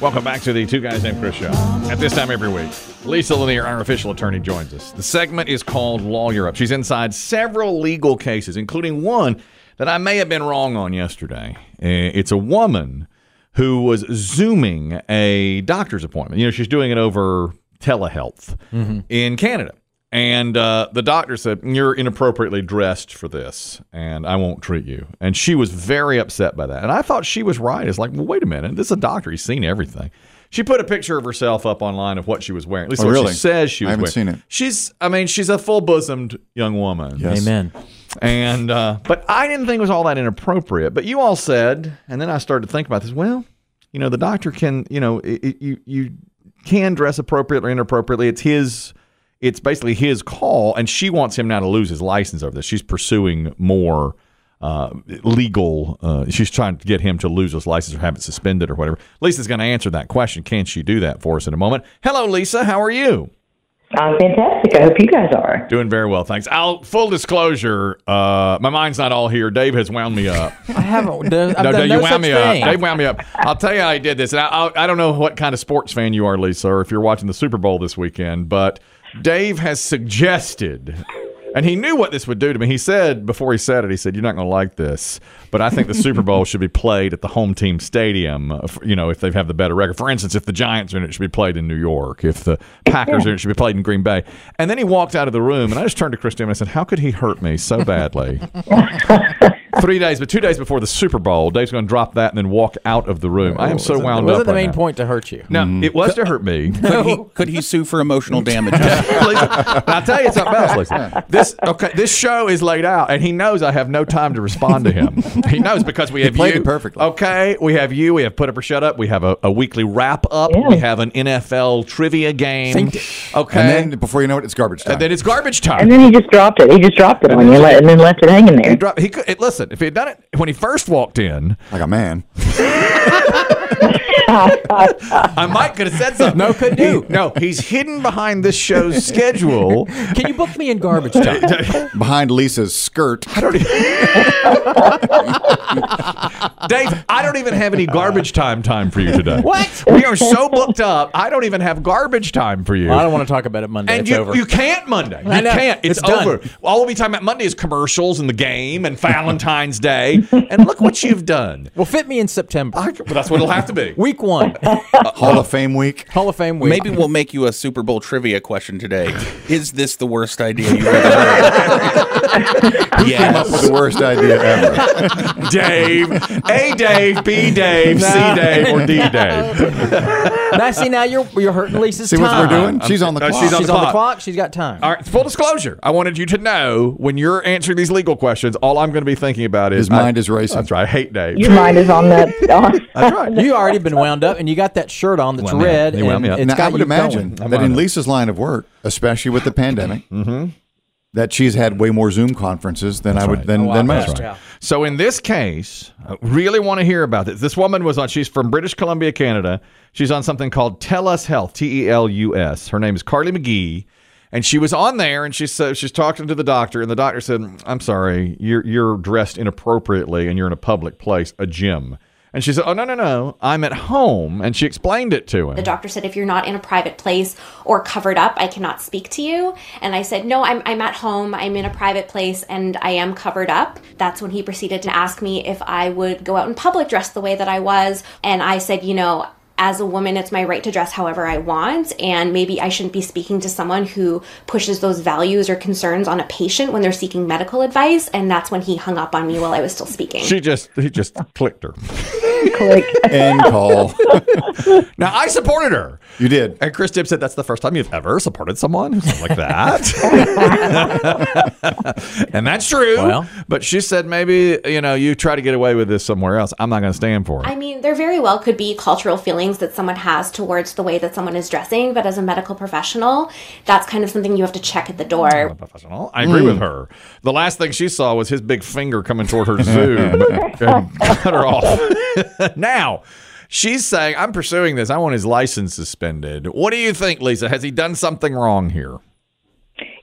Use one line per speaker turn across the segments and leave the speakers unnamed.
Welcome back to the Two Guys Named Chris show. At this time every week, Lisa Lanier, our official attorney, joins us. The segment is called Lawyer Up. She's inside several legal cases, including one that I may have been wrong on yesterday. Uh, It's a woman who was Zooming a doctor's appointment. You know, she's doing it over telehealth in Canada. And uh, the doctor said, You're inappropriately dressed for this, and I won't treat you. And she was very upset by that. And I thought she was right. It's like, Well, wait a minute. This is a doctor. He's seen everything. She put a picture of herself up online of what she was wearing. At least
Oh,
what
really?
she says she
I haven't
wearing.
seen it.
She's, I mean, she's a full bosomed young woman.
Yes.
Amen.
And uh, but I didn't think it was all that inappropriate. But you all said, and then I started to think about this. Well, you know, the doctor can, you know, it, it- you you can dress appropriately or inappropriately. It's his. It's basically his call, and she wants him now to lose his license over this. She's pursuing more uh, legal. Uh, she's trying to get him to lose his license or have it suspended or whatever. Lisa's going to answer that question. Can she do that for us in a moment? Hello, Lisa. How are you?
I'm fantastic. I hope you guys are.
Doing very well, thanks. I'll full disclosure. Uh, my mind's not all here. Dave has wound me up.
I haven't. Done,
no,
done
Dave,
no
you wound me
thing.
up. Dave wound me up. I'll tell you how I did this. And I, I, I don't know what kind of sports fan you are, Lisa, or if you're watching the Super Bowl this weekend, but Dave has suggested, and he knew what this would do to me. He said before he said it, he said, "You're not going to like this, but I think the Super Bowl should be played at the home team stadium. You know, if they have the better record. For instance, if the Giants are in it, it should be played in New York. If the Packers are in it, it should be played in Green Bay." And then he walked out of the room, and I just turned to Christine and I said, "How could he hurt me so badly?" Three days, but two days before the Super Bowl, Dave's going to drop that and then walk out of the room. I am oh, so
It
wound
wasn't
up.
the
right
main
now.
point to hurt you.
No, mm. it was to hurt me.
Could he, could he sue for emotional damage?
I'll tell you something else, Lisa. This okay. This show is laid out, and he knows I have no time to respond to him. He knows because we have
played
you
it perfectly.
Okay, we have you. We have put up or shut up. We have a, a weekly wrap up.
Yeah.
We have an NFL trivia game. Okay,
And then before you know it, it's garbage time.
and then it's garbage time.
And then he just dropped it. He just dropped it on you let- and then left it hanging there.
he dropped. He could it, listen. If he had done it when he first walked in,
like a man.
I might could have said something.
No, could do.
He- no, he's hidden behind this show's schedule.
Can you book me in garbage time?
Behind Lisa's skirt.
I don't even. Dave, I don't even have any garbage time time for you today.
What?
We are so booked up. I don't even have garbage time for you.
Well, I don't want to talk about it Monday.
and
it's
you,
over.
you can't Monday. You
I know.
can't. It's,
It's done.
over. All we'll be talking about Monday is commercials and the game and Valentine's Day. And look what you've done.
well, fit me in September.
I, well, that's what it'll have to be.
Week one,
Hall of Fame week.
Hall of Fame week.
Maybe we'll make you a Super Bowl trivia question today. Is this the worst idea you've ever heard?
Came up with the worst idea ever.
Dave, A Dave, B Dave, C Dave, or D Dave.
now, see, now you're you're hurting Lisa's
See what
time.
we're doing? She's on the
Uh,
clock.
she's on
She's
the
on the
clock.
clock. She's got time.
All right, full disclosure. I wanted you to know when you're answering these legal questions, all I'm going to be thinking about is
His mind
I-
is racing.
That's right. I hate Dave.
Your mind is on that. On,
That's right.
You already been wound up, and you got that shirt on that's
Wound
red,
He wound
and
me
it's
now, I would
you
imagine
going.
that in. Lisa's line of work, especially with the pandemic,
Mm-hmm.
That she's had way more Zoom conferences than I would
right.
than,
Oh,
than most.
That's right.
So in this case, I really want to hear about this. This woman was on. She's from British Columbia, Canada. She's on something called TELUS Health. T E L U S. Her name is Carly McGee. And she was on there, and she said she's talking to the doctor, and the doctor said, "I'm sorry, you're you're dressed inappropriately, and you're in a public place, a gym." And she said, "Oh no, no, no, I'm at home." And she explained it to him.
The doctor said, if you're not in a private place or covered up, I cannot speak to you. And I said, no, I'm, I'm at home. I'm in a private place and I am covered up. That's when he proceeded to ask me if I would go out in public dressed the way that I was. And I said, you know, as a woman, it's my right to dress however I want. And maybe I shouldn't be speaking to someone who pushes those values or concerns on a patient when they're seeking medical advice. And that's when he hung up on me while I was still speaking.
She just he just clicked her.
click.
End call.
Now I supported her.
You did.
And Chris Tibb said that's the first time you've ever supported someone who like that. and that's true.
Well.
but she said maybe, you know, you try to get away with this somewhere else. I'm not going to stand for it.
I mean, there very well could be cultural feelings that someone has towards the way that someone is dressing, but as a medical professional, that's kind of something you have to check at the door.
professional. I agree with mm. her. The last thing she saw was his big finger coming toward her Zoom and cut her off. now, she's saying, I'm pursuing this. I want his license suspended. What do you think, Lisa? Has he done something wrong here?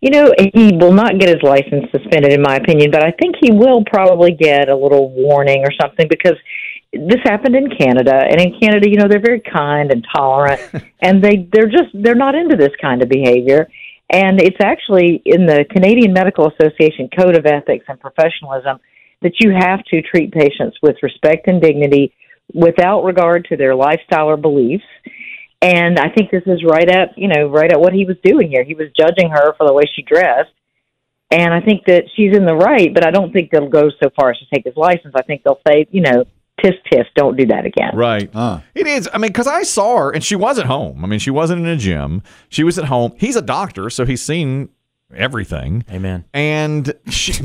You know, he will not get his license suspended, in my opinion, but I think he will probably get a little warning or something because this happened in Canada, and in Canada, you know, they're very kind and tolerant, and they they're just they're not into this kind of behavior. And it's actually in the Canadian Medical Association Code of Ethics and Professionalism that you have to treat patients with respect and dignity without regard to their lifestyle or beliefs. And I think this is right at you know right at what he was doing here. He was judging her for the way she dressed, and I think that she's in the right. But I don't think they'll go so far as to take his license. I think they'll say you know tisk tisk, don't do that again.
Right. It is. I mean, because I saw her and she wasn't home. I mean, she wasn't in a gym. She was at home. He's a doctor, so he's seen everything.
Amen.
And she,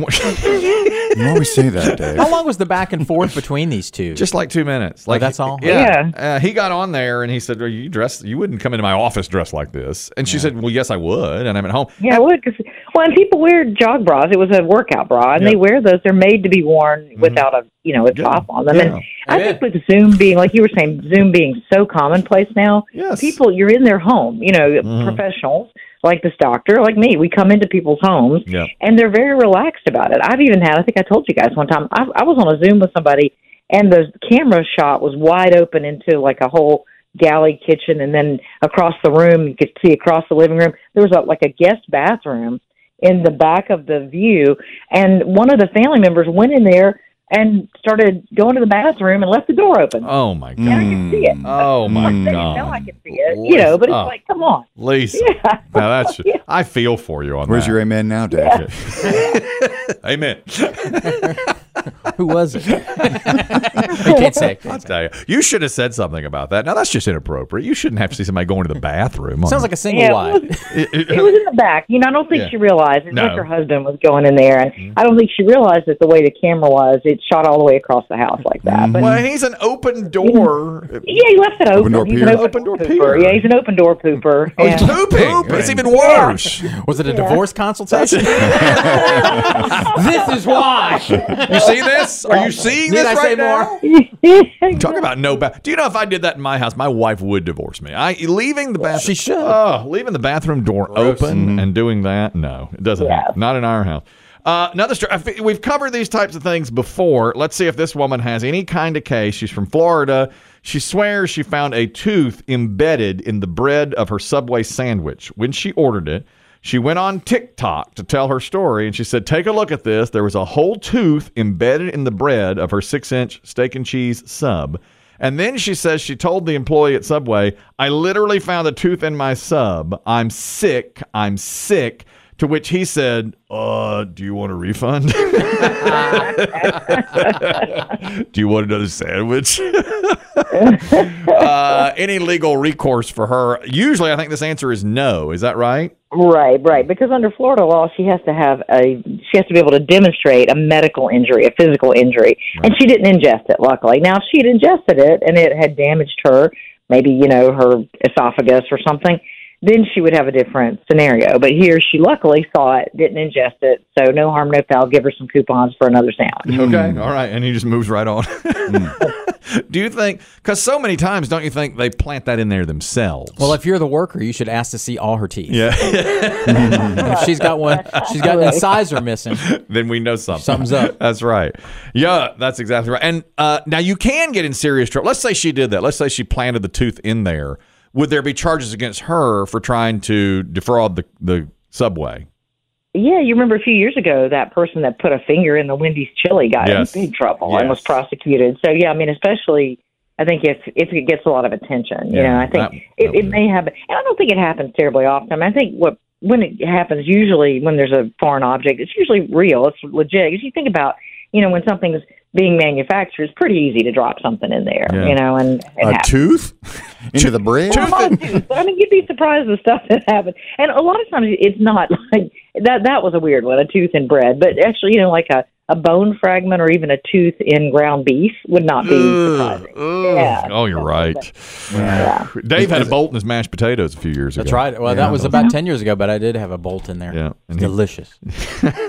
You always say that, Dave.
How long was the back and forth between these two?
just like two minutes. Like
that's all?
Yeah. Uh, he got on there and he said, "Are you dressed? You wouldn't come into my office dressed like this." And she said, "Well, yes, I would." And I'm at home.
Yeah, I would. Cause, well, and people wear jog bras. It was a workout bra, and
Yeah.
they wear those. They're made to be worn without a you know a top on them. And I think with Zoom being like you were saying, Zoom being so commonplace now,
Yes.
people you're in their home. You know, professionals like this doctor, like me, we come into people's homes,
Yeah.
and they're very relaxed about it. I've even had. I think I told you guys one time. I, I was on a Zoom with somebody, and the camera shot was wide open into like a whole galley kitchen and then across the room you could see across the living room there was a, like a guest bathroom in the back of the view and one of the family members went in there and started going to the bathroom and left the door open
Oh my
and I
god.
could see it
Oh my god.
know I could see it you know but it's
Oh.
like come on
Lisa.
Yeah.
Now that's
Yeah.
I feel for you on
Where's
that.
Where's your amen now, Dave?
Amen.
Who was it? I can't say.
I'll tell you. You should have said something about that. Now that's just inappropriate. You shouldn't have to see somebody going to the bathroom.
Sounds like a single
Yeah,
wide.
it was, it was in the back. You know, I don't think
Yeah.
she realized. It's
No. Mm-hmm.
like her husband was going in there, and I don't think she realized that the way the camera was, it shot all the way across the house like that. But
well, he's an open door.
yeah, he left it open.
door
he's an open,
Open door
door pooper. Yeah, he's an open door pooper.
Oh, he's
And-
pooping. It's even worse.
Was it a divorce consultation? this is why.
You see this? Are you seeing this
I
right now?
more?
Talk about no bath. Do you know if I did that in my house, my wife would divorce me. I leaving the bathroom.
She should.
Oh, leaving the bathroom door open and doing that. No, it doesn't.
Yeah.
happen. Not in our house. Uh, another story. We've covered these types of things before. Let's see if this woman has any kind of case. She's from Florida. She swears she found a tooth embedded in the bread of her Subway sandwich when she ordered it. She went on TikTok to tell her story, and she said, "Take a look at this. There was a whole tooth embedded in the bread of her six-inch steak and cheese sub." And then she says she told the employee at Subway, I literally found a tooth in my sub. I'm sick. I'm sick. To which he said, uh, do you want a refund? do you want another sandwich? uh, any legal recourse for her? Usually, I think this answer is no. Is that right?
Right, right. Because under Florida law, she has to have a she has to be able to demonstrate a medical injury, a physical injury, and she didn't ingest it. Luckily, now if she'd ingested it and it had damaged her, maybe you know her esophagus or something, then she would have a different scenario. But here, she luckily saw it, didn't ingest it, so no harm, no foul. Give her some coupons for another sandwich.
Okay. All right. And he just moves right on. Do you think, because so many times, don't you think they plant that in there themselves?
Well, if you're the worker, you should ask to see all her teeth.
yeah.
If she's got one, she's got an incisor missing.
then we know something.
Something's up.
That's right. Yeah, that's exactly right. And uh, now you can get in serious trouble. Let's say she did that. Let's say she planted the tooth in there. Would there be charges against her for trying to defraud the, the subway?
Yeah, you remember a few years ago that person that put a finger in the Wendy's chili got
Yes.
in big trouble and was prosecuted. So yeah, I mean, especially I think if if it gets a lot of attention, you know, I think
that-
it,
that
it may happen, and I don't think it happens terribly often. I, mean, I think what when it happens, usually when there's a foreign object, it's usually real, it's legit. If you think about, you know, when something's being manufactured, it's pretty easy to drop something in there,
Yeah.
you know, and it
A
happens.
tooth into the bread?
Well, tooth, I mean, you'd be surprised the stuff that happens. And a lot of times, it's not like that. That was a weird one, a tooth in bread. But actually, you know, like a a bone fragment or even a tooth in ground beef would not be surprising. Yeah.
Oh, you're right.
Yeah.
Dave had a bolt in his mashed potatoes a few years ago.
That's right. Well, that was about 10 years ago, but I did have a bolt in there.
Yeah.
It's
And he,
delicious.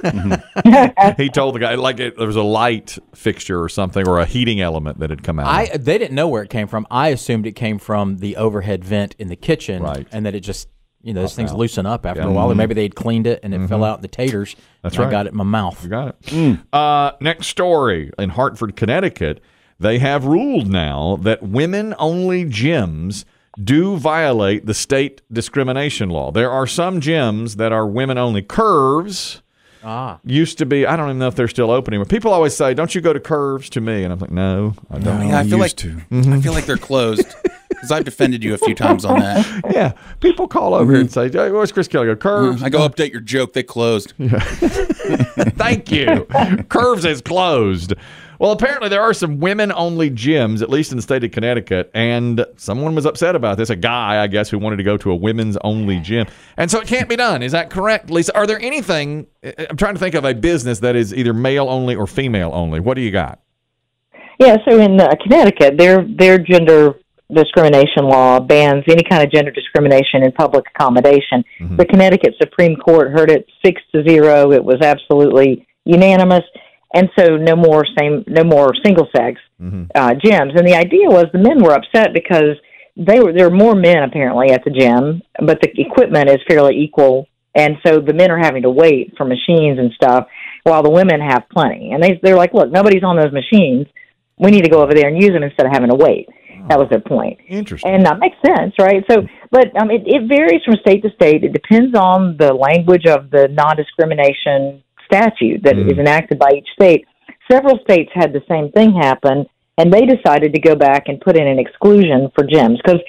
Mm-hmm.
he told the guy, like, it, there was a light fixture or something or a heating element that had come out.
I they didn't know where it came from. I assumed it came from the overhead vent in the kitchen,
Right.
and that it just you know those things loosen up after
Yeah. Mm-hmm.
a while, or maybe they'd cleaned it and it fell out in the taters.
That's
and
right.
I got it in my mouth.
You got it. Uh, next story in Hartford, Connecticut. they have ruled now that women only gyms do violate the state discrimination law. There are some gyms that are women only. Curves
Ah.
used to be, I don't even know if they're still opening. But People always say, Don't you go to curves to me? And I'm like, No, I don't.
Yeah, I feel like
used to.
I feel like they're closed because I've defended you a few times on that.
Yeah. People call over here and say, hey, Where's Chris Kelly? Go, Curves.
I go update your joke. They closed.
Thank you. Curves is closed. Well, apparently there are some women only gyms, at least in the state of Connecticut, and someone was upset about this. A guy, I guess, who wanted to go to a women's only gym. And so it can't be done. Is that correct, Lisa? Are there anything, I'm trying to think of a business that is either male only or female only. What do you got?
Yeah, so in uh, Connecticut, their their gender discrimination law bans any kind of gender discrimination in public accommodation. The Connecticut Supreme Court heard it six to zero. It was absolutely unanimous, and so no more same, no more single sex uh, gyms. And the idea was the men were upset because they were there are more men apparently at the gym, but the equipment is fairly equal, and so the men are having to wait for machines and stuff while the women have plenty. And they they're like, look, nobody's on those machines. We need to go over there and use them instead of having to wait. That was their point.
Interesting.
And that makes sense, right? So, but um, it, it varies from state to state. It depends on the language of the non discrimination statute that is mm. enacted by each state. Several states had the same thing happen, and they decided to go back and put in an exclusion for gyms because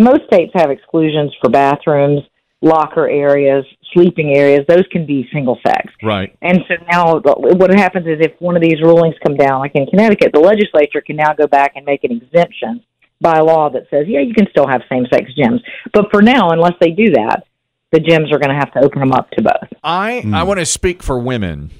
most states have exclusions for bathrooms, locker areas, sleeping areas. Those can be single sex.
right.
And so now uh, what happens is if one of these rulings come down, like in Connecticut, the legislature can now go back and make an exemption by law that says, yeah, you can still have same sex gyms. But for now, unless they do that, the gyms are going to have to open them up to both.
I, hmm. I want to speak for women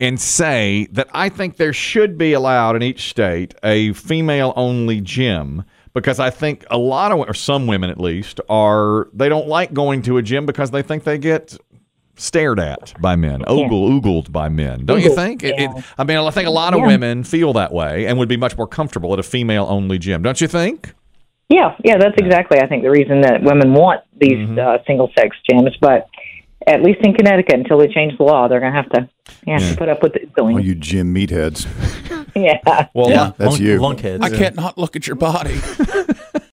and say that I think there should be allowed in each state a female only gym because I think a lot of or some women at least are they don't like going to a gym because they think they get stared at by men, ogle oogled by men. Don't you
Oogled,
think? It, it. I mean, I think a lot of
Yeah.
women feel that way and would be much more comfortable at a female only gym. Don't you think?
Yeah, yeah, that's exactly, I think, the reason that women want these uh, single sex gyms. But at least in Connecticut, until they change the law, they're going to have to, yeah, have to put up with the
All you gym meatheads.
Yeah.
Well,
Yeah.
That's
Lunk-
you.
Lunkheads.
I can't not look at your body.